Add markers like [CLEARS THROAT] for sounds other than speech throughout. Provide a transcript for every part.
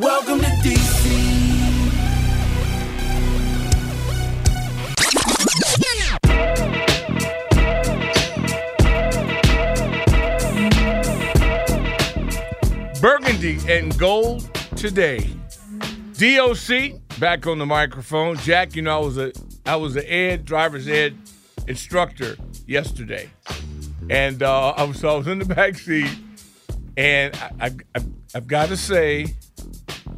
Welcome to DC. Burgundy and gold today. DOC back on the microphone. Jack, you know I was a I was an ed driver's ed instructor yesterday, and uh, I was so I was in the back seat, and I, I, I I've got to say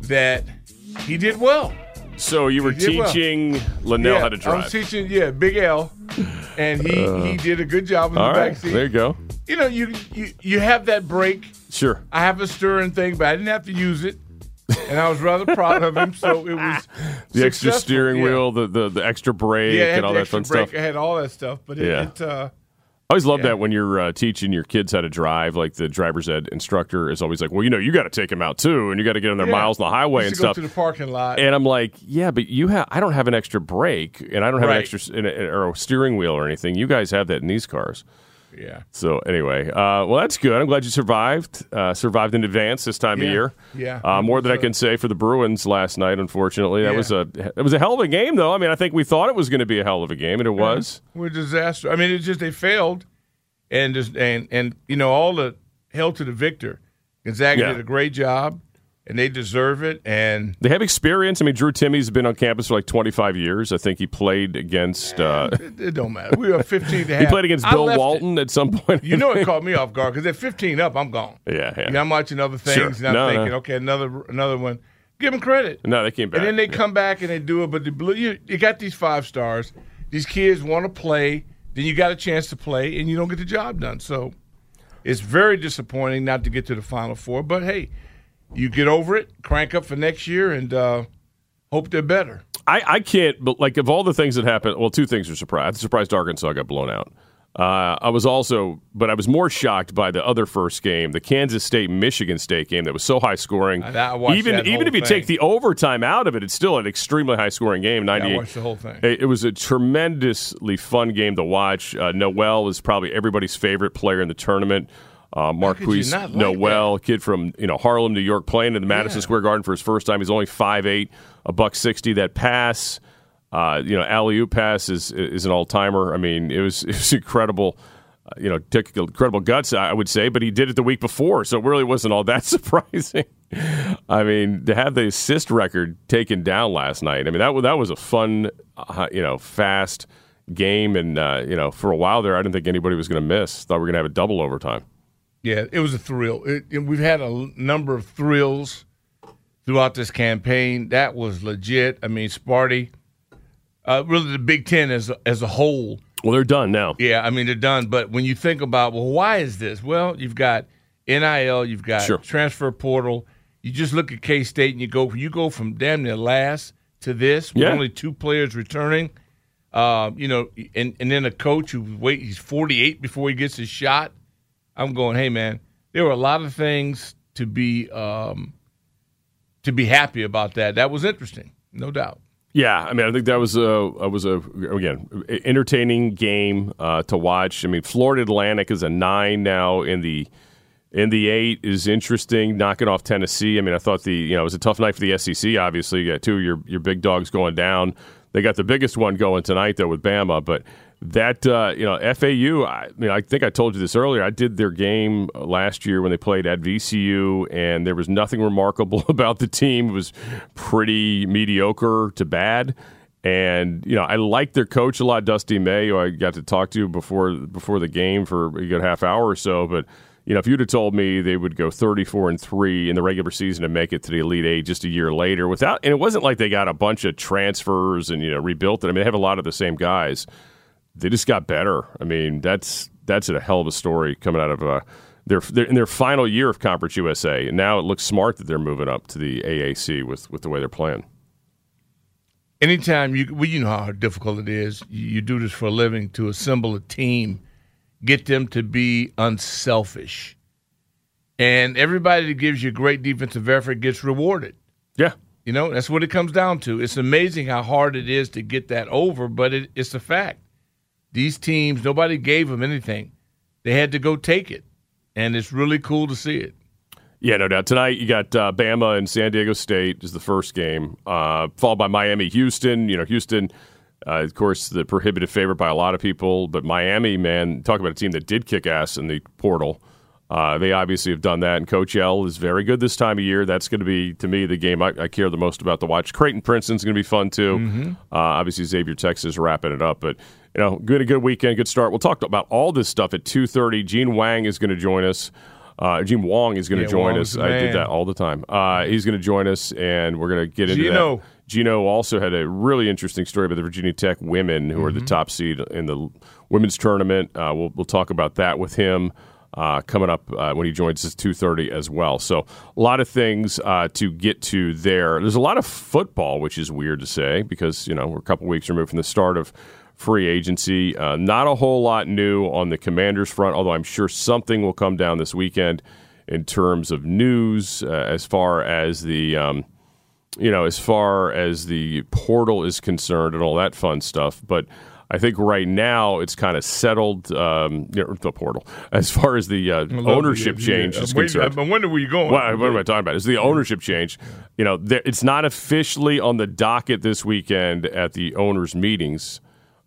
that he did well. So you were did well. teaching Linnell yeah, how to drive. I was teaching, yeah, Big L, and he he did a good job in the All back right, seat. there you go. You know, you you you have that break. Sure. I have a stirring thing, but I didn't have to use it, and I was rather proud of him. So it was [LAUGHS] The extra steering yeah. wheel, the, the the extra brake, yeah, and all the that fun break. stuff. I had all that stuff, but it, Yeah. it uh, I always love Yeah. that when you're uh, teaching your kids how to drive. Like the driver's ed instructor is always like, "Well, you know, you got to take them out too, and you got to get on their yeah. miles on the highway and stuff." to the parking lot. And I'm like, "Yeah, but you have. I don't have an extra brake, and I don't have an Right. extra an- an- or a steering wheel or anything. You guys have that in these cars." Yeah, So anyway, uh, well, that's good. I'm glad you survived. Uh, survived in advance this time of year. Yeah. Uh, more than I can say for the Bruins last night. Unfortunately, that Yeah. was a it was a hell of a game, though. I mean, I think we thought it was going to be a hell of a game, and it was. we're a disaster. I mean, it's just they failed, and just and and you know all the hell to the victor. Gonzaga Yeah. did a great job, and they deserve it. And They have experience. I mean, Drew Timme's been on campus for like 25 years. I think he played against. Uh, it, it don't matter. We were [LAUGHS] 15 to half. he played against Bill left it. Walton at some point. You know, it [LAUGHS] caught me off guard because at 15 up, I'm gone. yeah, yeah. You know, I'm watching other things, Sure. and I'm No, thinking, no. okay, another another one. Give them credit. No, they came back. And then they Yeah. come back and they do it, but the blue, you, you got these five stars. These kids want to play. Then you got a chance to play, and you don't get the job done. So it's very disappointing not to get to the Final Four. But hey, you get over it, crank up for next year, and uh, hope they're better. I, I can't, but like of all the things that happened, well, two things are surprised. I'm surprised Arkansas got blown out. Uh, I was also, but I was more shocked by the other first game, the Kansas State Michigan State game that was so high scoring. Even even if you thing. take the overtime out of it, it's still an extremely high scoring game. I 98. watched the whole thing. It, it was a tremendously fun game to watch. Uh, Nowell is probably everybody's favorite player in the tournament. Uh, Markquis like Nowell, kid from you know Harlem, New York, playing in the Madison Yeah. Square Garden for his first time. He's only 5'8", a buck sixty. That pass, uh, you know, alley oop pass is is an all timer. I mean, it was [LAUGHS] it was incredible. Uh, you know, took incredible guts, I would say, but he did it the week before, so it really wasn't all that [LAUGHS] surprising. I mean, to have the assist record taken down last night, I mean that that was a fun, uh, you know, fast game, and uh, you know, for a while there, I didn't think anybody was going to miss. Thought we were going to have a double overtime. Yeah, it was a thrill. It, it- we've had a number of thrills throughout this campaign. That was legit. I mean, Sparty, uh, really the Big Ten as a, as a whole. Well, they're done now. Yeah, I mean they're done. But when you think about, well, why is this? Well, you've got NIL, you've got Sure. transfer portal. You just look at K State and you go, you go from damn near last to this with Yeah. only two players returning. Um, you know, and and then a coach who wait, he's 48 before he gets his shot. I'm going, hey man, there were a lot of things to be um, to be happy about that. That was interesting, no doubt. Yeah, I mean, I think that was a was a again entertaining game uh, to watch. I mean, Florida Atlantic is a nine now in the in the eight is interesting, knocking off Tennessee. I mean, I thought the you know it was a tough night for the SEC. Obviously, you got two of your your big dogs going down. They got the biggest one going tonight though with Bama, but that uh, you know FAU. I, I mean, I think I told you this earlier. I did their game last year when they played at VCU, and there was nothing remarkable [LAUGHS] about the team. It was pretty mediocre to bad. And you know, I like their coach a lot, Dusty May, who I got to talk to before before the game for a good half hour or so. But you know, if you'd have told me they would go 34 and three in the regular season and make it to the Elite Eight just a year later, without, and it wasn't like they got a bunch of transfers and you know rebuilt it. I mean, they have a lot of the same guys. They just got better. I mean, that's that's a hell of a story coming out of uh, their, their in their final year of Conference USA. And now it looks smart that they're moving up to the AAC with with the way they're playing anytime you well, you know how difficult it is. You, you, do this for a living to assemble a team, get them to be unselfish, and everybody that gives you great defensive effort gets rewarded. Yeah, you know that's what it comes down to. It's amazing how hard it is to get that over, but it, it's a fact. These teams, nobody gave them anything; they had to go take it, and it's really cool to see it. Yeah, no doubt. Tonight you got uh, Bama and San Diego State is the first game, uh, followed by Miami, Houston. You know, Houston, uh, of course, the prohibitive favorite by a lot of people, but Miami, man, talk about a team that did kick ass in the portal. Uh, they obviously have done that, and Coach L is very good this time of year. That's going to be, to me, the game I, I, care the most about to watch. Creighton Princeton's going to be fun too. Mm-hmm. Uh, obviously, Xavier Texas wrapping it up, but you know, good a good weekend, good start. We'll talk about all this stuff at two thirty. Gene Wang is going to join us. Uh, Jim Wong is going to yeah, join Wong's us. I did that all the time. Uh, he's going to join us, and we're going to get into Gino. that. Gino also had a really interesting story about the Virginia Tech women, who mm-hmm. are the mm-hmm. top seed in the women's tournament. Uh, we'll, we'll talk about that with him. Uh, coming up uh, when he joins us 2.30 as well so a lot of things uh, to get to there there's a lot of football which is weird to say because you know we're a couple weeks removed from the start of free agency. Uh, not a whole lot new on the Commanders front, although I'm sure something will come down this weekend in terms of news uh, as far as the. Um, you know, as far as the portal is concerned and all that fun stuff, but I think right now it's kind of settled. Um, you know, the portal, [LAUGHS] as far as the uh, ownership change yeah, is wait, concerned. I wonder where going. What, what am I talking about? Is the ownership change? You know, it's not officially on the docket this weekend at the owners' meetings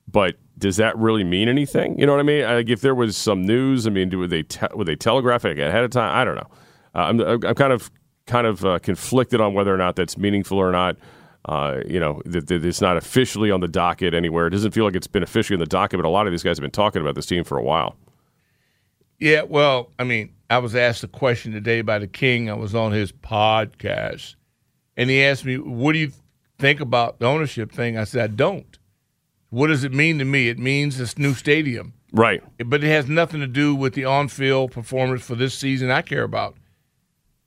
but does that really mean anything? You know what I mean? Like if there was some news, I mean, would they te- would they telegraph it ahead of time? I don't know. Uh, I'm, I'm kind of kind of uh, conflicted on whether or not that's meaningful or not. Uh, you know, that, that it's not officially on the docket anywhere. It doesn't feel like it's been officially on the docket, but a lot of these guys have been talking about this team for a while. Yeah, well, I mean, I was asked a question today by the King. I was on his podcast, and he asked me, "What do you think about the ownership thing?" I said, "I don't." What does it mean to me? It means this new stadium. Right. But it has nothing to do with the on field performance for this season I care about.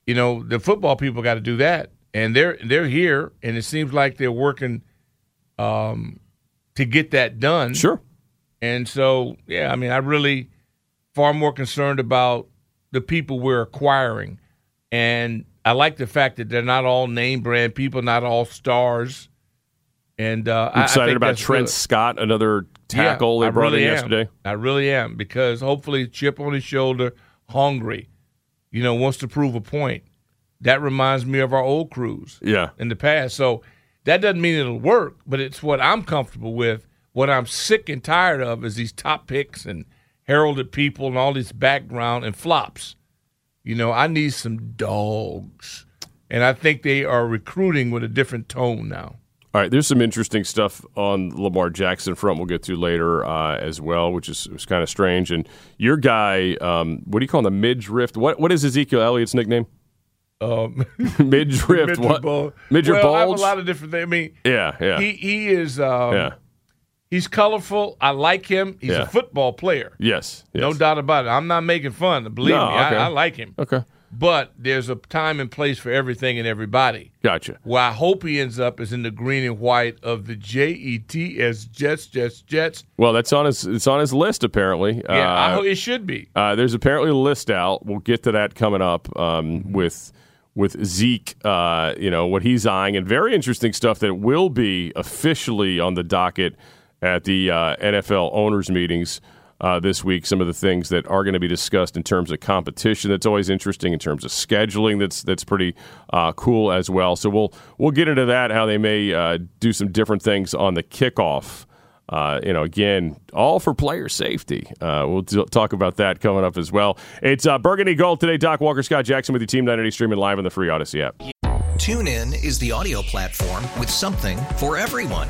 You know, the football people got to do that. And they're they're here and it seems like they're working um, to get that done. Sure. And so, yeah, I mean, I really far more concerned about the people we're acquiring. And I like the fact that they're not all name brand people, not all stars. And uh, I'm excited about Trent good. Scott, another tackle yeah, they brought really in yesterday. I really am because hopefully chip on his shoulder, hungry, you know, wants to prove a point. That reminds me of our old crews, yeah, in the past. So that doesn't mean it'll work, but it's what I'm comfortable with. What I'm sick and tired of is these top picks and heralded people and all this background and flops. You know, I need some dogs, and I think they are recruiting with a different tone now. All right, there's some interesting stuff on Lamar Jackson front we'll get to later uh, as well, which is was kind of strange. And your guy, um, what do you call him, the midriff? What what is Ezekiel Elliott's nickname? Um, [LAUGHS] midriff. [LAUGHS] what? Bulge. Midriff well. I have a lot of different things. I mean, yeah, yeah. He he is. Um, yeah. He's colorful. I like him. He's yeah. a football player. Yes, yes, no doubt about it. I'm not making fun. Believe no, me, okay. I, I like him. Okay. But there's a time and place for everything and everybody. Gotcha. Where I hope he ends up is in the green and white of the J E T S Jets, Jets, Jets. Well, that's on his. It's on his list apparently. Yeah, uh, it should be. Uh, there's apparently a list out. We'll get to that coming up um, with with Zeke. Uh, you know what he's eyeing, and very interesting stuff that will be officially on the docket at the uh, NFL owners meetings uh, this week. Some of the things that are going to be discussed in terms of competition. That's always interesting in terms of scheduling. That's that's pretty uh, cool as well. So we'll we'll get into that. How they may uh, do some different things on the kickoff. Uh, you know, again, all for player safety. Uh, we'll t- talk about that coming up as well. It's uh, Burgundy Gold today. Doc Walker, Scott Jackson with your Team 980 streaming live on the free Audacy app. Tune in is the audio platform with something for everyone.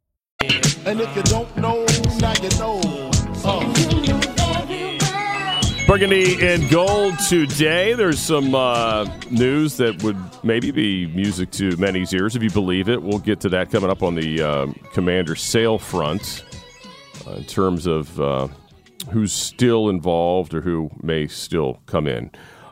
And if you don't know, now you know. Burgundy and gold today. There's some uh, news that would maybe be music to many's ears if you believe it. We'll get to that coming up on the um, commander sale front uh, in terms of uh, who's still involved or who may still come in.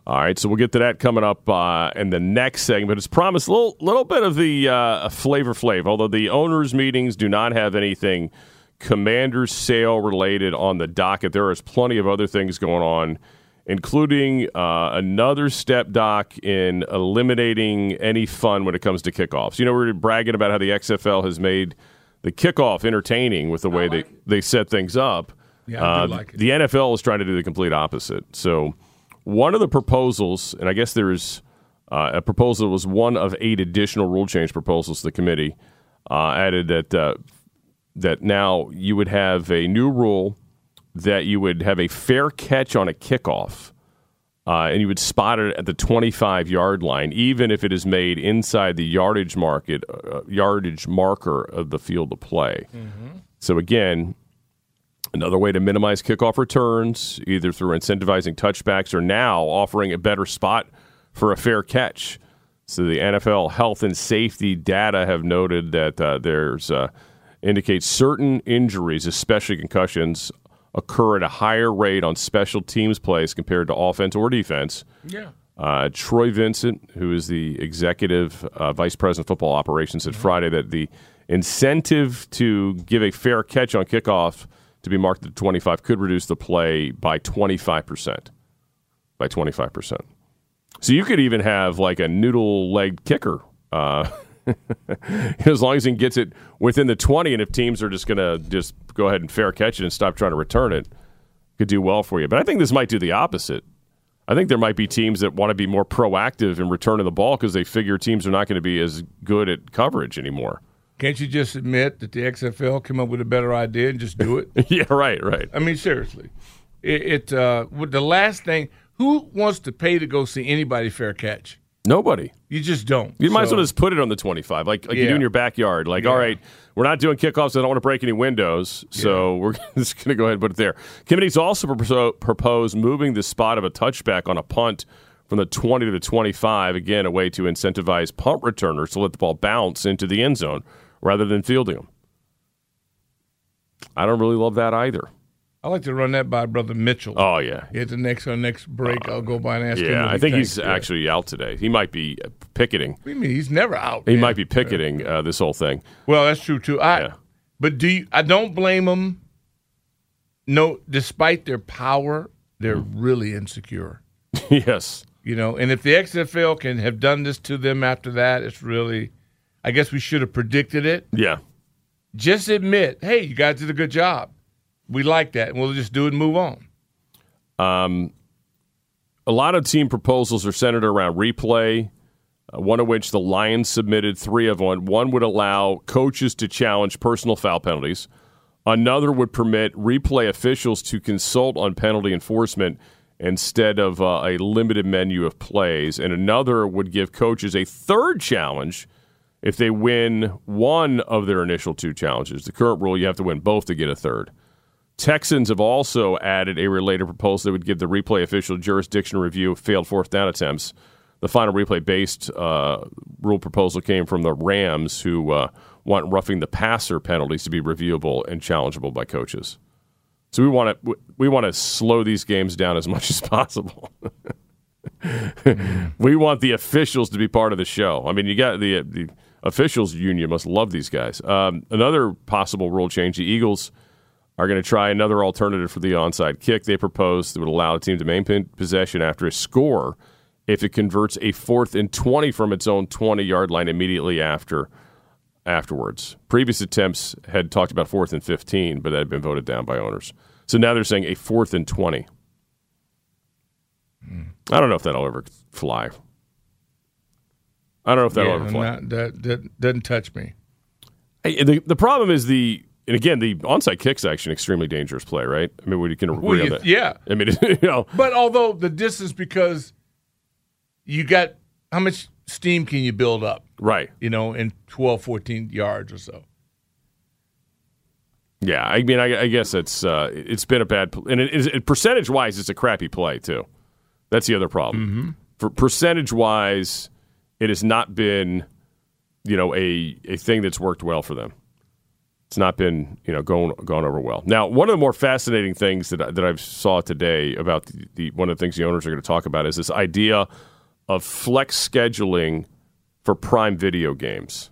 All right, so we'll get to that coming up uh, in the next segment. But it's promised a little, little bit of the uh, flavor flav, although the owners' meetings do not have anything commander sale related on the docket. There is plenty of other things going on, including uh, another step doc in eliminating any fun when it comes to kickoffs. You know, we we're bragging about how the XFL has made the kickoff entertaining with the way they, they set things up. Yeah, I do Uh, like it. The NFL is trying to do the complete opposite. So, one of the proposals, and I guess there's uh, a proposal that was one of eight additional rule change proposals to the committee, uh, added that uh, that now you would have a new rule that you would have a fair catch on a kickoff, uh, and you would spot it at the 25 yard line, even if it is made inside the yardage market uh, yardage marker of the field of play. So again, another way to minimize kickoff returns, either through incentivizing touchbacks or now offering a better spot for a fair catch. So the NFL health and safety data have noted that uh, there's uh, indicates certain injuries, especially concussions, occur at a higher rate on special teams plays compared to offense or defense. Yeah. Uh, Troy Vincent, who is the executive uh, vice president of football operations, said Friday that the incentive to give a fair catch on kickoff to be marked at 25 could reduce the play by 25%. By 25%. So you could even have like a noodle legged kicker. Uh, [LAUGHS] as long as he gets it within the 20, and if teams are just going to just go ahead and fair catch it and stop trying to return it, could do well for you. But I think this might do the opposite. I think there might be teams that want to be more proactive in returning the ball because they figure teams are not going to be as good at coverage anymore. Can't you just admit that the XFL came up with a better idea and just do it? [LAUGHS] yeah, right, right. I mean, seriously, it, it uh, with the last thing. Who wants to pay to go see anybody fair catch? Nobody. You just don't. You might as well just put it on the 25, like, like you do in your backyard. Like, Yeah. all right, we're not doing kickoffs. I don't want to break any windows, so [LAUGHS] we're just going to go ahead and put it there. Committee's also propo- proposed moving the spot of a touchback on a punt from the 20 to the 25. Again, a way to incentivize punt returners to let the ball bounce into the end zone rather than fielding them. I don't really love that either. I like to run that by brother Mitchell. Oh yeah, At the next on next break, I'll go by and ask him. yeah. what I think he's Yeah. actually out today. He might be uh, picketing. What do you mean? He's never out. He man. might be picketing uh, this whole thing. Well, that's true too. I, Yeah. but do you, I don't blame them. No, despite their power, they're Mm-hmm. really insecure. [LAUGHS] yes. You know, and if the XFL can have done this to them after that, it's really. I guess we should have predicted it. Yeah. Just admit, hey, you guys did a good job. We like that, and we'll just do it and move on. Um, a lot of team proposals are centered around replay, uh, one of which the Lions submitted three of one. One would allow coaches to challenge personal foul penalties. Another would permit replay officials to consult on penalty enforcement instead of uh, a limited menu of plays. And another would give coaches a third challenge if they win one of their initial two challenges. The current rule, you have to win both to get a third. Texans have also added a related proposal that would give the replay official jurisdiction review failed fourth down attempts. The final replay based uh, rule proposal came from the Rams, who uh, want roughing the passer penalties to be reviewable and challengeable by coaches. So we want to we want to slow these games down as much [LAUGHS] as possible. [LAUGHS] we want the officials to be part of the show. I mean, you got the the officials union must love these guys. Um, another possible rule change: the Eagles are going to try another alternative for the onside kick. They propose that would allow a team to maintain possession after a score if it converts a fourth and 20 from its own 20 yard line immediately after afterwards. Previous attempts had talked about fourth and 15, but that had been voted down by owners. So now they're saying a fourth and 20. I don't know if that'll ever fly. I don't know if that'll Yeah, ever fly. not- that, that doesn't touch me. Hey, the, the problem is the and again the onside kick's actually an extremely dangerous play, right? I mean, we can agree Well, on that. yeah. I mean, [LAUGHS] you know, But although the distance, because you got how much steam can you build up? right? You know, in 12, 14 yards or so. Yeah, I mean, I, I guess it's uh, it's been a bad and it, it, percentage wise, it's a crappy play too. That's the other problem. Mm-hmm. For percentage wise, it has not been, you know, a a thing that's worked well for them. It's not been, you know, going gone over well. Now, one of the more fascinating things that I- that I saw today about the, the one of the things the owners are going to talk about is this idea of flex scheduling for prime video games.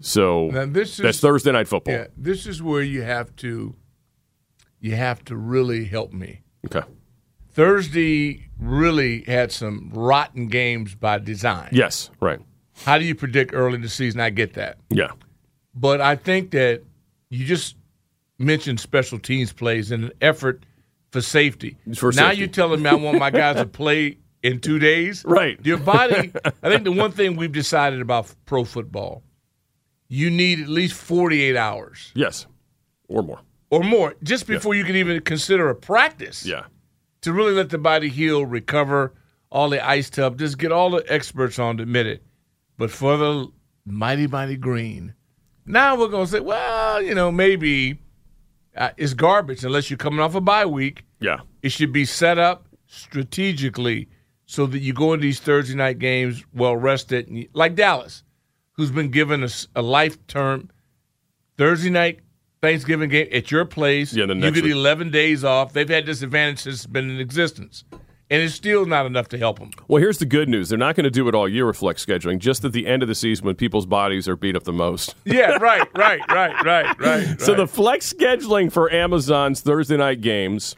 So Now, this that's Thursday night football. Yeah, this is where you have to you have to really help me. Okay. Thursday really had some rotten games by design. Yes. Right. How do you predict early in the season? I get that. Yeah. But I think that you just mentioned special teams plays in an effort for safety. For now safety. you're telling me I want my guys to [LAUGHS] play in two days? Right. Your body, I [LAUGHS] think the one thing we've decided about pro football, you need at least 48 hours Yes. Or more. or more just before you can even consider a practice Yeah. To really let the body heal, recover, all the ice tub, just get all the experts on to admit it. But for the mighty, mighty green, now we're going to say, well, you know, maybe uh, it's garbage unless you're coming off a bye week. Yeah. It should be set up strategically so that you go into these Thursday night games well rested, like Dallas, who's been given a life term Thursday night Thanksgiving game at your place. Yeah, the next you get week. 11 days off. They've had this advantage since it's been in existence, and it's still not enough to help them. Well, here's the good news. They're not going to do it all year with flex scheduling, just at the end of the season when people's bodies are beat up the most. [LAUGHS] Yeah, right, [LAUGHS] right, right, right, right. So the flex scheduling for Amazon's Thursday night games,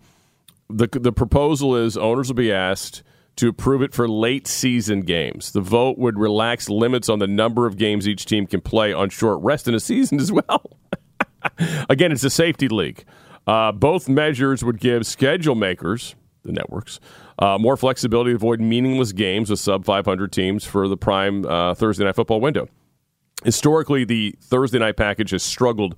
the the proposal is owners will be asked to approve it for late season games. The vote would relax limits on the number of games each team can play on short rest in a season as well. [LAUGHS] [LAUGHS] Again, it's a safety league. Uh, both measures would give schedule makers, the networks, uh, more flexibility to avoid meaningless games with sub 500 teams for the prime uh, Thursday night football window. Historically, the Thursday night package has struggled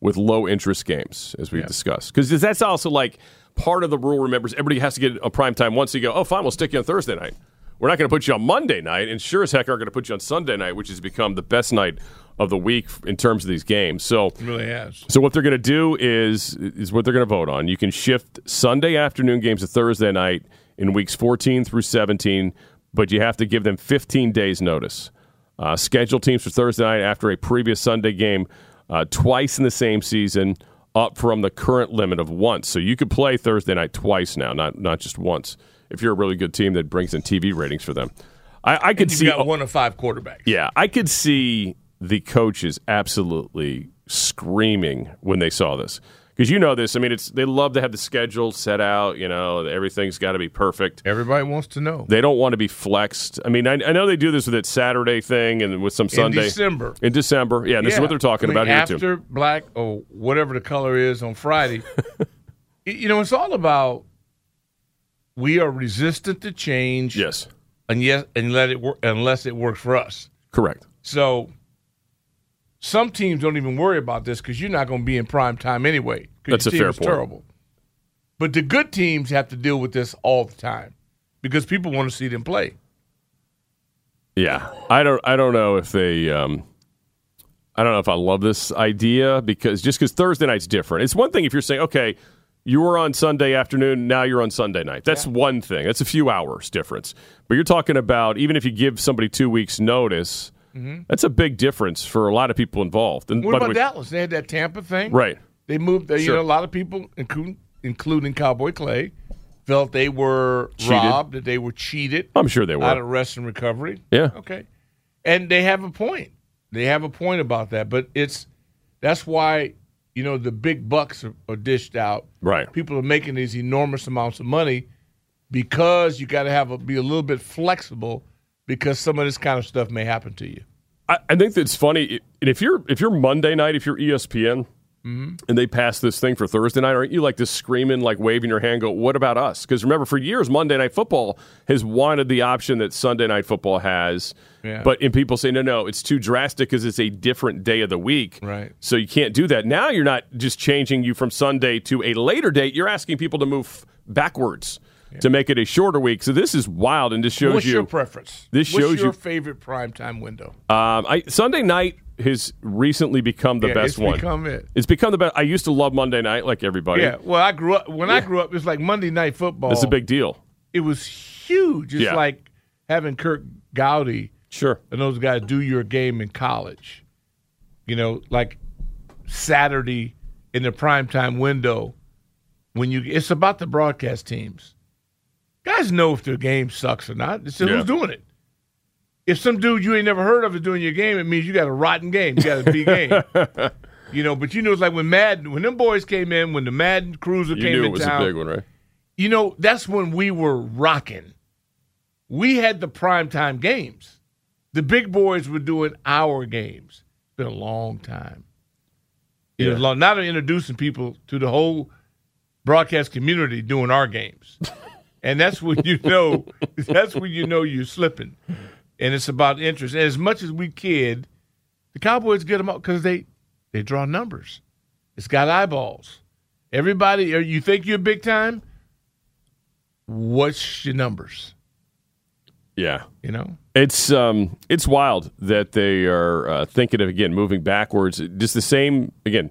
with low interest games, as we've discussed. Because that's also like part of the rule. Remembers everybody has to get a prime time once. You go, oh, fine, we'll stick you on Thursday night. We're not going to put you on Monday night, and sure as heck aren't going to put you on Sunday night, which has become the best night of the week in terms of these games. So It really has. so what they're going to do is is what they're going to vote on. You can shift Sunday afternoon games to Thursday night in weeks 14 through 17, but you have to give them 15 days notice. Uh, schedule teams for Thursday night after a previous Sunday game uh, twice in the same season, up from the current limit of once. So you could play Thursday night twice now, not not just once. If you're a really good team that brings in TV ratings for them, I, I could see one of five quarterbacks. yeah, I could see the coaches absolutely screaming when they saw this. Because you know this, I mean, it's they love to have the schedule set out. You know, everything's got to be perfect. Everybody wants to know. They don't want to be flexed. I mean, I, I know they do this with that Saturday thing and with some Sunday December. In December, yeah, this is what they're talking I mean, about here too. after black or whatever the color is on Friday. [LAUGHS] you know, it's all about we are resistant to change. Yes. And yes, and let it work unless it works for us. Correct. So some teams don't even worry about this because you're not going to be in prime time anyway. That's a fair point. Terrible. But the good teams have to deal with this all the time because people want to see them play. Yeah, I don't. I don't know if they. Um, I don't know if I love this idea because just because Thursday night's different. It's one thing if you're saying, okay, you were on Sunday afternoon, now you're on Sunday night. That's one thing. That's a few hours difference. But you're talking about even if you give somebody two weeks notice, that's a big difference for a lot of people involved. And Mm-hmm. What about way- Dallas? They had that Tampa thing, Right. They moved. You Sure. know, a lot of people, including including Cowboy Clay, felt they were Cheated. robbed, that they were cheated. I'm sure they were. out of rest and recovery. Yeah. Okay. And they have a point. They have a point about that, but it's that's why you know the big bucks are, are dished out. Right. People are making these enormous amounts of money because you got to have a, be a little bit flexible because some of this kind of stuff may happen to you. I, I think that's funny. And if you're if you're Monday night, if you're ESPN, Mm-hmm. and they pass this thing for Thursday night, aren't you like just screaming, like waving your hand, go, "What about us?" Because remember, for years, Monday Night Football has wanted the option that Sunday Night Football has. Yeah. But and people say, no, no, it's too drastic because it's a different day of the week. Right. So you can't do that. Now you're not just changing you from Sunday to a later date. You're asking people to move backwards to make it a shorter week. So this is wild, and this shows What's you your preference? This What's shows your you favorite primetime window. um, I Sunday night has recently become the Yeah, best it's one. become it. It's become the best. I used to love Monday night, like everybody. Yeah. Well, I grew up when I grew up. It was like Monday night football. it's a big deal. It was huge. It's Yeah. like having Curt Gowdy Sure. and those guys do your game in college. You know, like Saturday in the primetime window when you it's about the broadcast teams. Guys know if their game sucks or not. It's Yeah. who's doing it. If some dude you ain't never heard of is doing your game, it means you got a rotten game. You got a B game. [LAUGHS] you know, but you know it's like when Madden when them boys came in, when the Madden cruiser You came knew in it was town, a big one, right? you know, that's when we were rocking. We had the primetime games. The big boys were doing our games. It's been a long time. It was long, they're introducing people to the whole broadcast community doing our games. [LAUGHS] and that's when you know that's when you know you're slipping. And it's about interest. And as much as we kid, the Cowboys get them out because they they draw numbers. It's got eyeballs. Everybody, you think you're big time? What's your numbers? Yeah. You know, It's um, it's wild that they are uh, thinking of again moving backwards. Just the same again,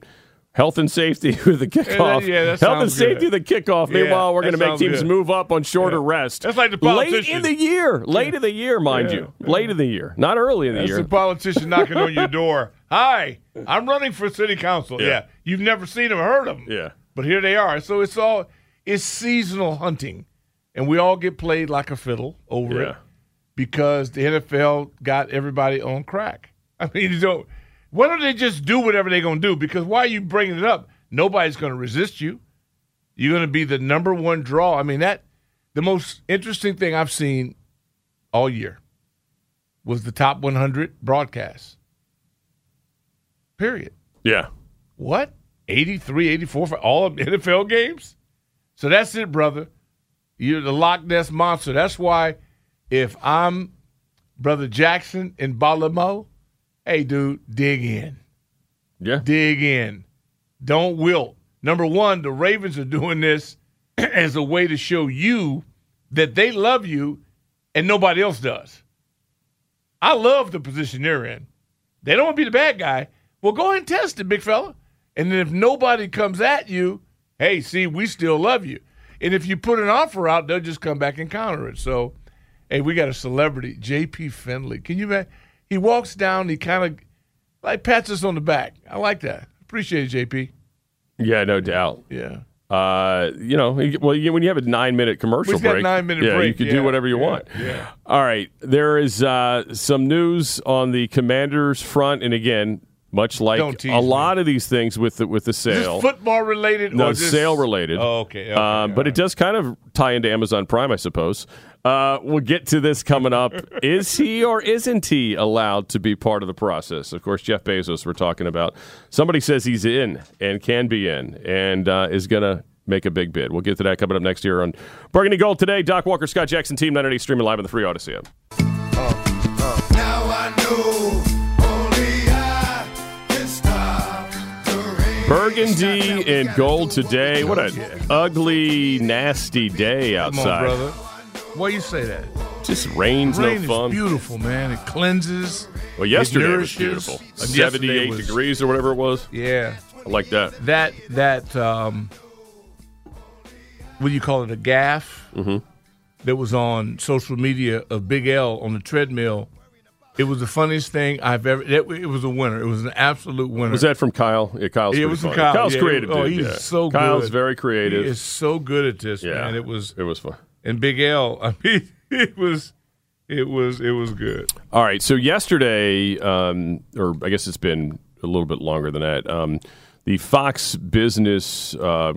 health and safety [LAUGHS] with the kickoff. yeah, that health and safety good. the kickoff. Meanwhile, we're going to make teams good. move up on shorter rest. That's like the politician. late in the year, late in the year, mind you, late in the year, not early in the that's year. a politician knocking on your door. [LAUGHS] Hi, I'm running for city council. Yeah. You've never seen them, or heard them. Yeah. but here they are. So it's all it's seasonal hunting, and we all get played like a fiddle over it because the NFL got everybody on crack. [LAUGHS] I mean, you don't. Why don't they just do whatever they're going to do? Because why are you bringing it up? Nobody's going to resist you. You're going to be the number one draw. I mean, that the most interesting thing I've seen all year was the top 100 broadcasts. Period. Yeah. What? 83, 84 for all of [LAUGHS] NFL games? So that's it, brother. You're the Loch Ness monster. That's why if I'm Brother Jackson in Baltimore, hey, dude, dig in. Yeah. Dig in. Don't wilt. Number one, the Ravens are doing this [CLEARS THROAT] as a way to show you that they love you and nobody else does. I love the position they're in. They don't want to be the bad guy. Well, go ahead and test it, big fella. And then if nobody comes at you, hey, see, we still love you. And if you put an offer out, they'll just come back and counter it. So, hey, we got a celebrity, J.P. Finlay. Can you imagine? He walks down, he kind of like pats us on the back. I like that. Appreciate it, J.P. Yeah, no doubt. Yeah. Uh, you know, well, you, when you have a nine-minute commercial break, nine-minute yeah, break, you can yeah, do whatever you yeah, want. yeah. All right, there is uh, some news on the Commanders front, and again, much like Don't tease a lot of these things with the with the sale, football related? no or just, sale related. Oh, okay. okay um, but it does kind of tie into Amazon Prime, I suppose. Uh, we'll get to this coming up. [LAUGHS] is he or isn't he allowed to be part of the process? Of course, Jeff Bezos, we're talking about. Somebody says he's in and can be in and uh, is going to make a big bid. We'll get to that coming up next year on Burgundy Gold today. Doc Walker, Scott Jackson, Team 980 streaming live on the free Audacy app. Now I know Burgundy and gold today. What an ugly, nasty day Come on, outside. brother. Why you say that? Just rain's Rain no fun. is beautiful, man. It cleanses. Well, yesterday it was beautiful. 78 was- degrees or whatever it was. Yeah. I like that. That that um, what do you call it? A gaff Mhm. that was on social media of Big L on the treadmill. It was the funniest thing I've ever. It, it was a winner. It was an absolute winner. Was that from Kyle? Yeah, Kyle's Yeah, it was from. Kyle. Kyle's Yeah, creative. Oh, dude, he's yeah. so good. Kyle's very creative. He is so good at this, Yeah. man. It was It was fun. and Big L. I mean, [LAUGHS] it was, it was, it was good. All right. So yesterday, um, or I guess it's been a little bit longer than that. Um, the Fox Business uh,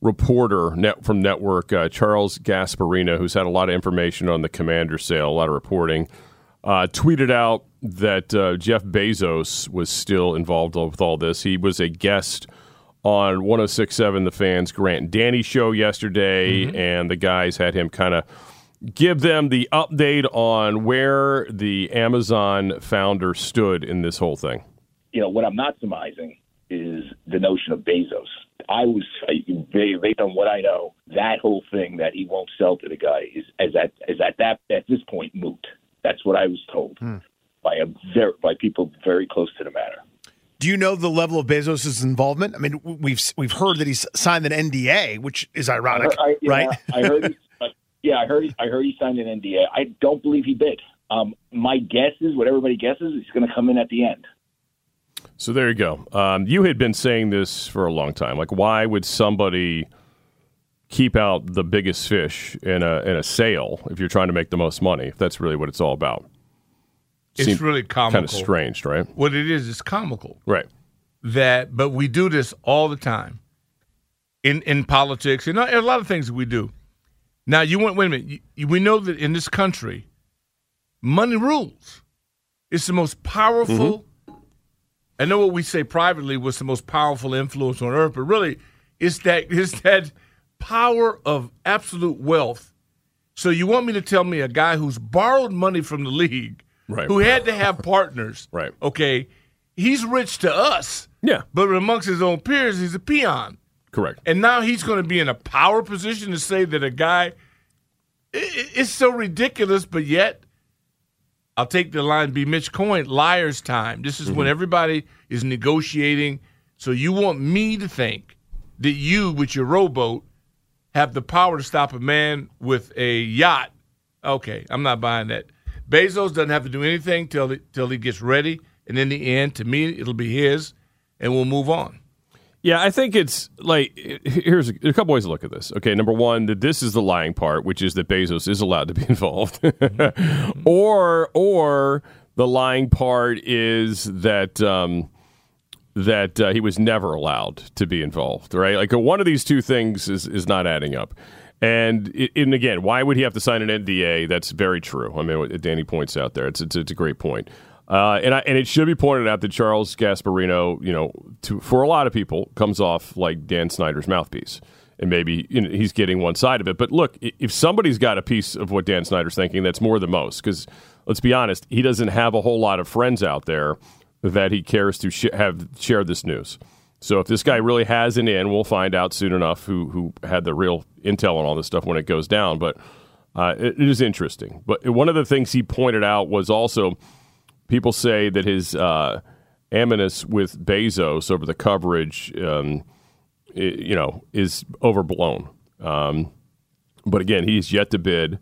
reporter net, from network uh, Charles Gasparino, who's had a lot of information on the Commander sale, a lot of reporting, uh, tweeted out that uh, Jeff Bezos was still involved with all this. He was a guest on 1067 The Fans Grant Danny show yesterday, and the guys had him kind of give them the update on where the Amazon founder stood in this whole thing. you know, what I'm not surmising is the notion of Bezos. I was, based on what I know, that whole thing that he won't sell to the guy is, is at is at that at this point moot. That's what I was told by a very, by people very close to the matter. Do you know the level of Bezos' involvement? I mean, we've we've heard that he's signed an NDA, which is ironic, I, I- yeah, right? I heard. He, [LAUGHS] uh, yeah, I heard. He, I heard he signed an NDA. I don't believe he bid. Um, my guess is what everybody guesses. Is he's going to come in at the end. So there you go. Um, you had been saying this for a long time. Like, why would somebody keep out the biggest fish in a in a sale if you're trying to make the most money? If that's really what it's all about. It's really comical. Kind of strange, right? What it is is comical. Right. That, but we do this all the time in in politics and a lot of things that we do. Now, you want wait a minute. You- we know that in this country, money rules. It's the most powerful. Mm-hmm. I know what we say privately was the most powerful influence on earth, but really, it's that [LAUGHS] it's that power of absolute wealth. So you want me to tell me a guy who's borrowed money from the league, Right. who had to have partners, [LAUGHS] Right. Okay, he's rich to us, Yeah. but amongst his own peers, he's a peon. Correct. And now he's going to be in a power position to say that a guy. i- i- It's so ridiculous, but yet, I'll take the line. Be Mitch Coin, liar's time. This is when mm-hmm. everybody is negotiating. So you want me to think that you, with your rowboat, have the power to stop a man with a yacht? Okay, I'm not buying that. Bezos doesn't have to do anything till he, till he gets ready, and in the end, to me, it'll be his, and we'll move on. Yeah, I think it's like here's a, a couple ways to look at this. Okay, number one, that this is the lying part, which is that Bezos is allowed to be [LAUGHS] involved, [LAUGHS] or or the lying part is that um, that uh, he was never allowed to be involved. Right, like one of these two things is is not adding up. And and again, why would he have to sign an NDA? That's very true. I mean, Danny points out there, it's it's, it's a great point. Uh, and I, and it should be pointed out that Charles Gasparino, you know, to, for a lot of people, comes off like Dan Snyder's mouthpiece, and maybe you know, he's getting one side of it. But look, if somebody's got a piece of what Dan Snyder's thinking, that's more than most. Because let's be honest, he doesn't have a whole lot of friends out there that he cares to sh- have shared this news. So if this guy really has an in, we'll find out soon enough who who had the real intel on all this stuff when it goes down. But uh, it, it is interesting. But one of the things he pointed out was also people say that his uh, aminus with Bezos over the coverage, um, i- you know, is overblown. Um, but again, he's yet to bid,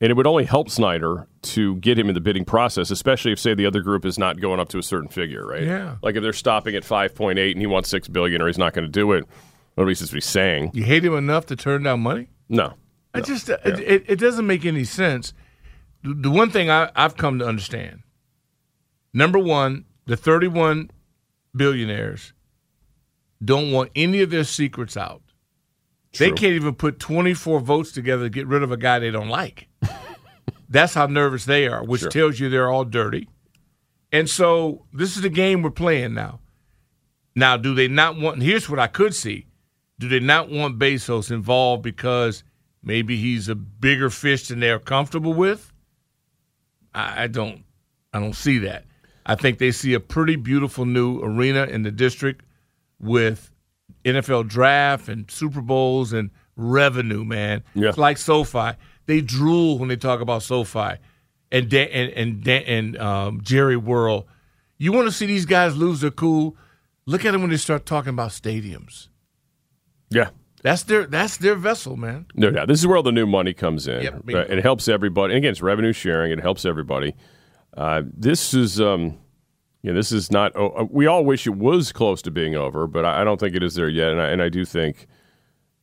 and it would only help Snyder to get him in the bidding process, especially if, say, the other group is not going up to a certain figure, right? Yeah. Like if they're stopping at five point eight and he wants six billion, or he's not going to do it. Or at least that's what he's saying. You hate him enough to turn down money? No. I just it, it, it doesn't make any sense. The, one thing I, I've come to understand: number one, the thirty-one billionaires don't want any of their secrets out. They can't even put twenty-four votes together to get rid of a guy they don't like. [LAUGHS] That's how nervous they are, which Sure. tells you they're all dirty. And so this is the game we're playing now. Now, do they not want? Here's what I could see: Do they not want Bezos involved because maybe he's a bigger fish than they're comfortable with? I, I don't. I don't see that. I think they see a pretty beautiful new arena in the district with NFL draft and Super Bowls and revenue. Man, Yeah. it's like SoFi. They drool when they talk about SoFi and Dan, and and, Dan, and um, Jerry World. You want to see these guys lose their cool? Look at them when they start talking about stadiums. Yeah. That's their that's their vessel, man. No doubt. This is where all the new money comes in. Yep, Right? It helps everybody. And again, it's revenue sharing. It helps everybody. Uh, this is, um, know, this is not. Oh, uh, we all wish it was close to being over, but I, don't think it is there yet. And I, and I do think,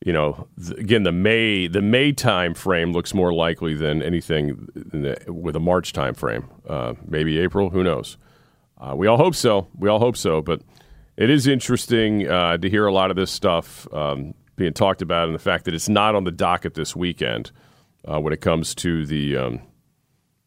you know, again, the May the May time frame looks more likely than anything in the, with a March time frame. Uh, maybe April. Who knows? Uh, we all hope so. We all hope so. But it is interesting uh, to hear a lot of this stuff um, being talked about, and the fact that it's not on the docket this weekend uh, when it comes to the um,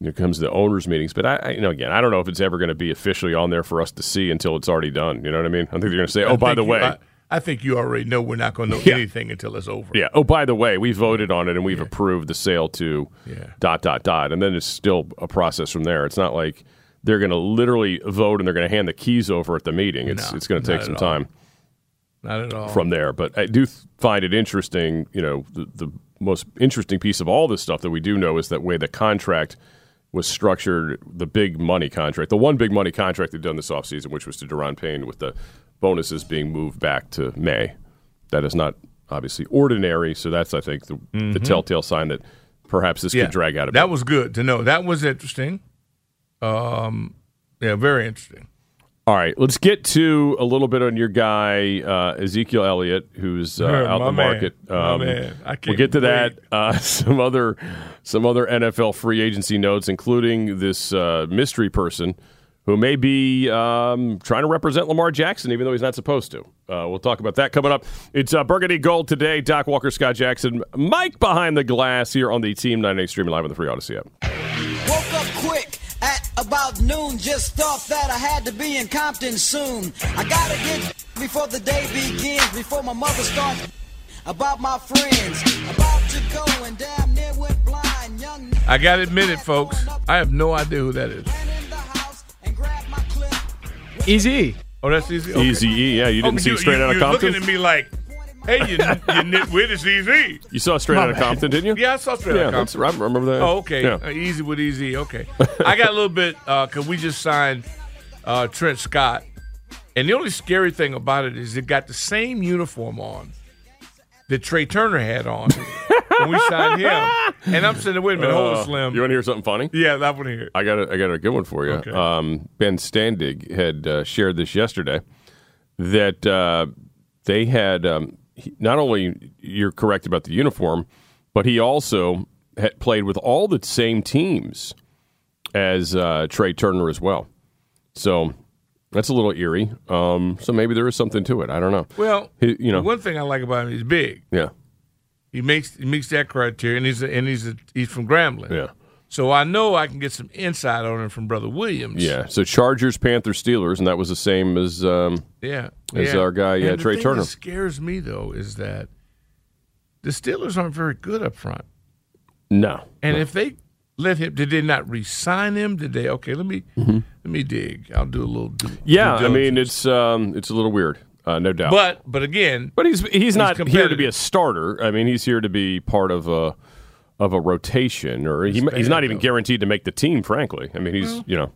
it comes to the owners' meetings. But I, I, you know, again, I don't know if it's ever going to be officially on there for us to see until it's already done. You know what I mean? I think they're going to say, "Oh, by the you- way." I, I think you already know we're not going to know [LAUGHS] Yeah. anything until it's over. Yeah. Oh, by the way, we voted on it and we've approved the sale to Yeah. dot dot dot, and then it's still a process from there. It's not like they're going to literally vote and they're going to hand the keys over at the meeting. It's No, it's going to take some all. time Not at all. from there. But I do find it interesting. You know, the, the most interesting piece of all this stuff that we do know is that way the contract was structured, the big money contract, the one big money contract they've done this offseason, which was to Daron Payne with the bonuses being moved back to May. That is not obviously ordinary. So that's, I think, the, the Mhm. telltale sign that perhaps this yeah, could drag out a bit. That was good to know. That was interesting. Um, yeah, very interesting. All right, let's get to a little bit on your guy uh, Ezekiel Elliott, who's uh, [LAUGHS] out the market. Um, My man. I we'll get to wait. that. Uh, [LAUGHS] some other some other NFL free agency notes, including this uh, mystery person who may be um, trying to represent Lamar Jackson, even though he's not supposed to. Uh, we'll talk about that coming up. It's uh, Burgundy Gold today. Doc Walker, Scott Jackson, Mike behind the glass here on the Team 98 streaming live on the Free Audacy app. About noon. Just thought that I had to be in Compton soon. I gotta get before the day begins. Before my mother starts about my friends. About to go and damn near went blind. Young I got to admit it, folks. I have no idea who that is. Easy. Oh, that's easy. Easy E, yeah. You didn't Oh, see Straight Outta you're Compton? looking at me like, hey, you, you nitwit, it's easy. You saw Straight Outta. Compton, didn't you? Yeah, I saw Straight Yeah, Outta Compton. I remember that. Oh, okay. Yeah. Uh, easy with easy. Okay. I got a little bit because we just signed uh, Trent Scott, and the only scary thing about it is it got the same uniform on that Trai Turner had on [LAUGHS] when we signed him. And I'm saying, wait a minute, hold Uh, Slim. You want to hear something funny? Yeah, that one here. I got a, I got a good one for you. Okay. Um, ben Standig had uh, shared this yesterday that uh, they had um, he, not only you're correct about the uniform, but he also had played with all the same teams as uh, Trai Turner as well. So that's a little eerie. Um, so maybe there is something to it. I don't know. Well, He- you know, one thing I like about him, he's big. yeah, He makes he meets that criteria, and he's a, and he's a, he's from Grambling. yeah. So I know I can get some insight on him from Brother Williams. Yeah. So Chargers, Panthers, Steelers, and that was the same as um, Yeah, as yeah. our guy yeah, the Trai Turner. That scares me though is that the Steelers aren't very good up front, no. and if they let him, did they not re-sign him? Did they? Okay, let me let me dig. I'll do a little. Mm-hmm. Yeah, I mean it's um, it's a little weird, uh, no doubt. but but again, but he's he's, not here to be a starter. I mean, he's here to be part of a of a rotation, or he, he's not even guaranteed to make the team. Frankly, I mean, he's you know,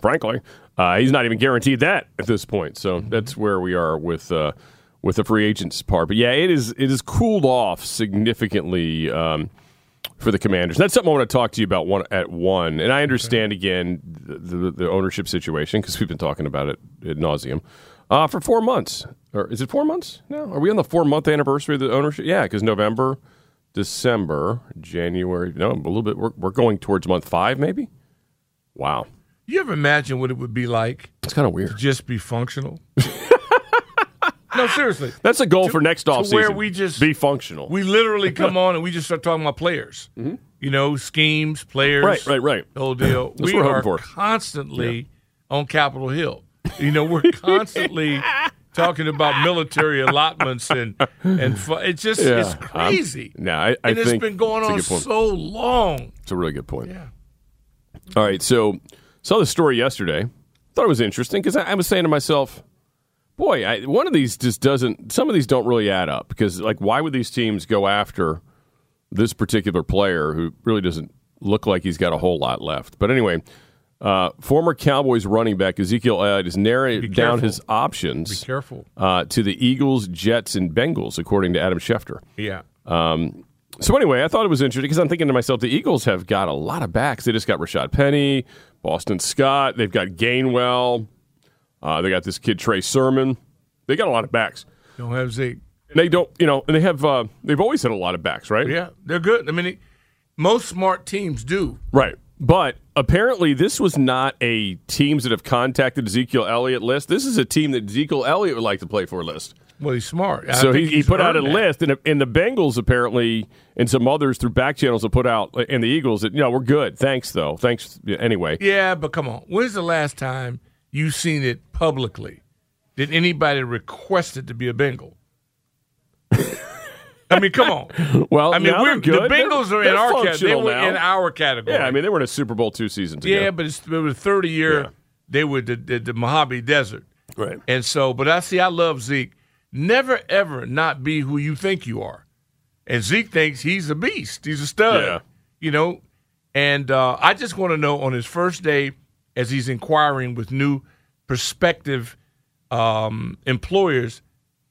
frankly, uh, he's not even guaranteed that at this point. So Mm-hmm. that's where we are with uh, with the free agents part. But yeah, it is it is cooled off significantly. Um, for the Commanders. That's something I want to talk to you about one at one. And I understand again the, the, the ownership situation because we've been talking about it ad nauseum uh, for four months. Or is it four months? now? are we on the four month anniversary of the ownership? Yeah, because November, December, January. No, a little bit. We're, we're going towards month five, maybe. Wow, you ever imagine what it would be like? it's kind of weird. to just be functional. [LAUGHS] no, seriously. That's a goal for next to offseason. where we just be functional. We literally come on and we just start talking about players. You know, schemes, players. Mm-hmm. Right, right, right. The whole deal. We are constantly on Capitol Hill. You know, we're [LAUGHS] constantly talking about military allotments and and fu- it's just Yeah, it's I'm- crazy. no, I, I and it's been going on so long. It's a really good point. Yeah. All right, so saw the story yesterday. Thought it was interesting because I, I was saying to myself, "Boy, I, one of these just doesn't. Some of these don't really add up because, like, why would these teams go after this particular player who really doesn't look like he's got a whole lot left?" But anyway, uh, former Cowboys running back Ezekiel Elliott has narrowed down his options Be careful. uh, to the Eagles, Jets, and Bengals, according to Adam Schefter. Yeah. Um, so anyway, I thought it was interesting because I'm thinking to myself, the Eagles have got a lot of backs. They just got Rashaad Penny, Boston Scott. They've got Gainwell. Uh, they got this kid Trey Sermon. They got a lot of backs. Don't have Zeke. And they don't, you know, and they have. Uh, they've always had a lot of backs, right? Yeah, they're good. I mean, most smart teams do. Right. But apparently, this was not a teams that have contacted Ezekiel Elliott list. This is a team that Ezekiel Elliott would like to play for list. Well, he's smart. I so he, he put out a that. list, and, and the Bengals apparently, and some others through back channels have put out, and the Eagles that you know we're good. Thanks though. Thanks anyway. Yeah, but come on. When's the last time you've seen it publicly? Did anybody request it to be a Bengal? [LAUGHS] I mean, come on. [LAUGHS] Well, I mean, we're, the Bengals They're- are in our category. They were now. in our category. Yeah, I mean they were in a Super Bowl two seasons ago. Yeah, but it's, it was 30 year. They were the, the, the Mojave Desert. Right. And so, but I see, I love Zeke. Never, ever not be who you think you are. And Zeke thinks he's a beast. He's a stud. Yeah. You know, and uh, I just want to know on his first day, as he's inquiring with new prospective um, employers,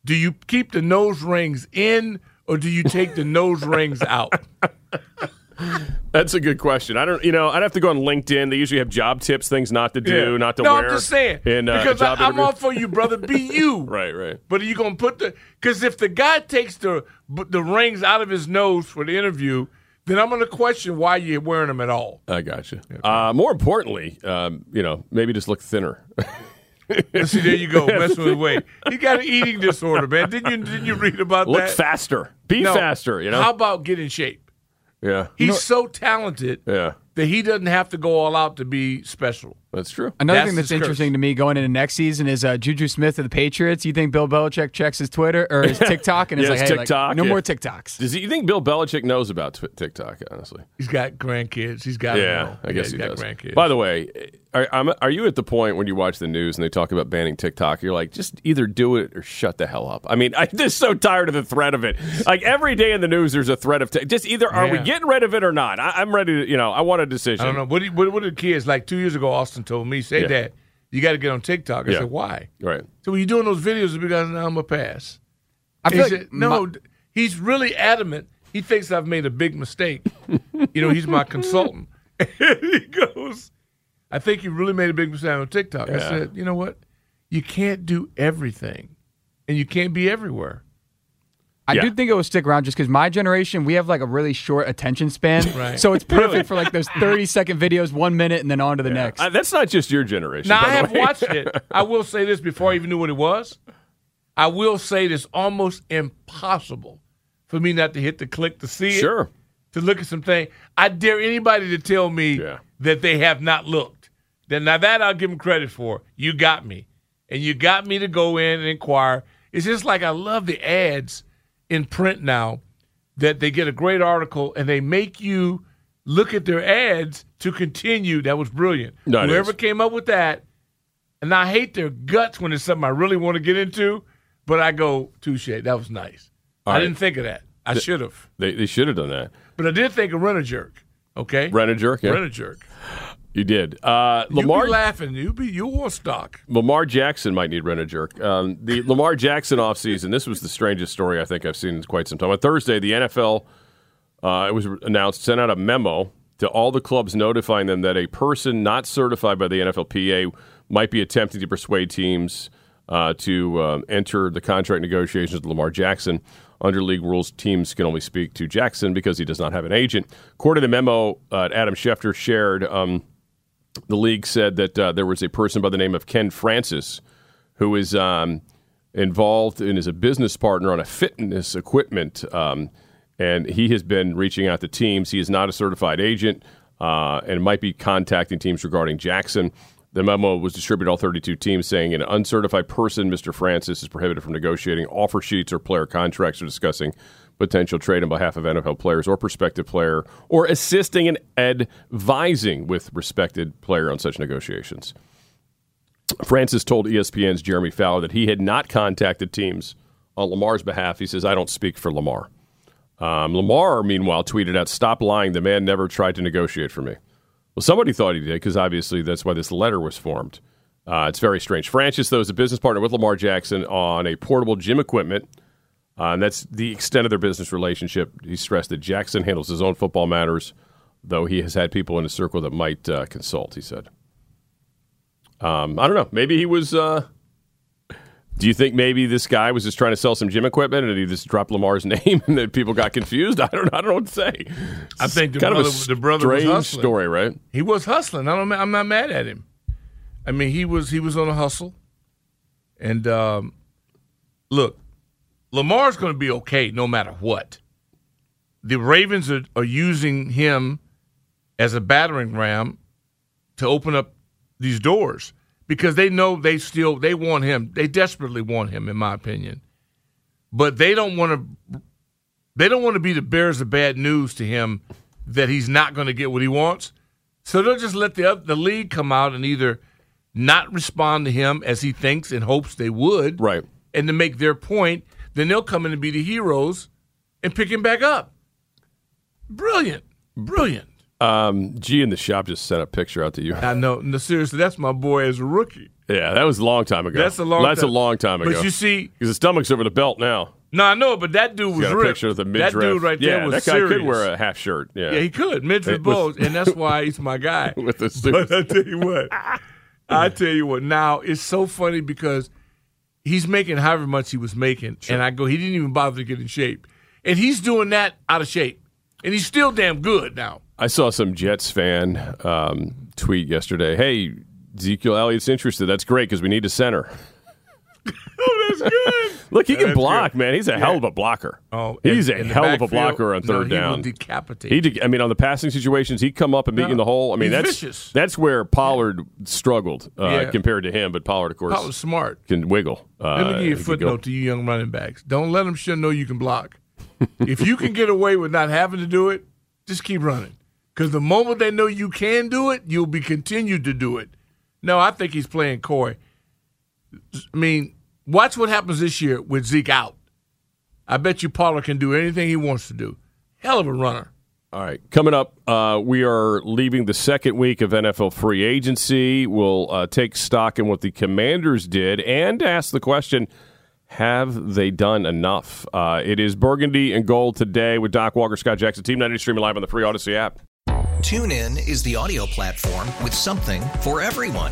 do you keep the nose rings in or do you take the nose rings out? [LAUGHS] That's a good question. I don't, you know, I'd have to go on LinkedIn. They usually have job tips, things not to do, Yeah. not to no, wear. I'm just saying in, uh, because I, interview. all for you, brother. Be [LAUGHS] you. right, right. But are you gonna put the? Because if the guy takes the the rings out of his nose for the interview, then I'm gonna question why you're wearing them at all. I got you. Uh, more importantly, um, you know, maybe just look thinner. [LAUGHS] See, there you go, messing with weight. You got an eating disorder, man. Didn't you? Didn't you read about look that? Look faster. Be No. faster. You know. How about get in shape? yeah. He's so talented Yeah. that he doesn't have to go all out to be special. That's true. Another That's thing that's his curse. interesting to me going into next season is uh, Juju Smith of the Patriots. You think Bill Belichick checks his Twitter or his [LAUGHS] TikTok and is like, it's hey, like, no yeah. more TikToks. Does he, you think Bill Belichick knows about tw- TikTok? Honestly, He's got grandkids. He's got yeah, know. I guess yeah, he he's got does. grandkids. By the way, are, I'm- are you at the point when you watch the news and they talk about banning TikTok? You're like, just either do it or shut the hell up. I mean, [LAUGHS] I'm just so tired of the threat of it. Like every day in the news, there's a threat of t- just either are we getting rid of it or not? I, I'm ready to, you know, I want a decision. I don't know. What, do you- what, what did the kids like two years ago? Austin told me, "Say Yeah. Dad, you got to get on TikTok." I Yeah. said, "Why?" Right. So when you're doing those videos, because now I'm a pass. I he like said, "No." my- he's really adamant. He thinks I've made a big mistake. [LAUGHS] you know, he's my consultant. [LAUGHS] he goes, "I think you really made a big mistake on TikTok." I said, "You know what? You can't do everything, and you can't be everywhere." I Yeah. do think it will stick around just because my generation, we have like a really short attention span. [LAUGHS] Right. So it's perfect for like those 30 [LAUGHS] second videos, one minute, and then on to the next. Uh, that's not just your generation. Now by I the have way. watched it. I will say this before I even knew what it was. I will say it is almost impossible for me not to hit the click to see it. Sure. To look at something. I dare anybody to tell me Yeah. that they have not looked. Then now that I'll give them credit for. You got me. And you got me to go in and inquire. It's just like I love the ads in print now that they get a great article and they make you look at their ads to continue. That was brilliant. No, Whoever came up with that, and I hate their guts when it's something I really want to get into, but I go, touche, that was nice. All I right. didn't think of that. I Th- should have. They, they should have done that. But I did think of Rent a Jerk. Okay? Rent a jerk. Yeah. Rent a Jerk. You did. Uh, You Lamar be laughing. You be you on stock. Lamar Jackson might need rent a jerk. Um, the [LAUGHS] Lamar Jackson offseason, this was the strangest story I think I've seen in quite some time. On Thursday, the NFL, uh, it was announced, sent out a memo to all the clubs notifying them that a person not certified by the NFLPA might be attempting to persuade teams uh, to um, enter the contract negotiations with Lamar Jackson. Under league rules, teams can only speak to Jackson because he does not have an agent. According to the memo uh, Adam Schefter shared, um, the league said that uh, there was a person by the name of Ken Francis who is um, involved and is a business partner on a fitness equipment, um, and he has been reaching out to teams. He is not a certified agent uh, and might be contacting teams regarding Jackson. The memo was distributed to all 32 teams saying an uncertified person, Mr. Francis, is prohibited from negotiating offer sheets or player contracts or discussing potential trade on behalf of NFL players or prospective player or assisting and advising with respected player on such negotiations. Francis told ESPN's Jeremy Fowler that he had not contacted teams on Lamar's behalf. He says, I don't speak for Lamar. Um, Lamar, meanwhile, tweeted out, Stop lying. The man never tried to negotiate for me. Well, somebody thought he did because obviously that's why this letter was formed. Uh, it's very strange. Francis, though, is a business partner with Lamar Jackson on a portable gym equipment. Uh, and that's the extent of their business relationship. He stressed that Jackson handles his own football matters, though he has had people in his circle that might uh, consult, he said. Um, I don't know. Maybe he was. Uh, do you think maybe this guy was just trying to sell some gym equipment and he just dropped Lamar's [LAUGHS] name and then people got confused? I don't. I don't know what to say. I think the kind brother, of a the brother was strange hustling. story, right? He was hustling. I don't. I'm not mad at him. I mean, he was he was on a hustle, and um, look, Lamar's going to be okay no matter what. The Ravens are, are using him as a battering ram to open up these doors because they know they still they want him. They desperately want him, in my opinion. But they don't want to. They don't want to be the bearers of bad news to him that he's not going to get what he wants. So they'll just let the the league come out and either not respond to him as he thinks and hopes they would, right? And to make their point, then they'll come in and be the heroes and pick him back up. Brilliant, brilliant. Um, G in the shop just sent a picture out to you. I know. No, seriously, that's my boy as a rookie. Yeah, that was a long time ago. That's a long That's time- a long time ago. But you see- because his stomach's over the belt now. No, I know, but that dude He's was got a ripped. picture of the that dude right there yeah, was that guy serious. could wear a half shirt. Yeah, Yeah, he could. Midriff [LAUGHS] was- and that's why he's my guy. [LAUGHS] With the suit. But I tell you what, [LAUGHS] I tell you what. Now it's so funny because he's making however much he was making, and I go, he didn't even bother to get in shape, and he's doing that out of shape, and he's still damn good now. I saw some Jets fan um, tweet yesterday. Hey, Ezekiel Elliott's interested. That's great because we need a center. [LAUGHS] oh, that's good. Look, he Yeah, can block, good. man. He's a Yeah. hell of a blocker. Oh, he's in- a hell of a blocker on no, third he will down. decapitate. He, de- I mean, on the passing situations, he'd come up and beat No, you in the hole. I mean, he's that's vicious. that's where Pollard struggled uh, Yeah. compared to him. But Pollard, of course, Pollard's smart. can wiggle. Uh, Let me give you a he footnote to you young running backs. Don't let them sure know you can block. if you can get away with not having to do it, just keep running. Because the moment they know you can do it, you'll be continued to do it. No, I think he's playing coy. I mean, watch what happens this year with Zeke out. I bet you Pollard can do anything he wants to do. Hell of a runner. All right. Coming up, uh, we are leaving the second week of NFL free agency. We'll uh, take stock in what the commanders did and ask the question have they done enough? Uh, it is Burgundy and Gold today with Doc Walker, Scott Jackson, Team 90 streaming live on the free Audacy app. Tune in is the audio platform with something for everyone.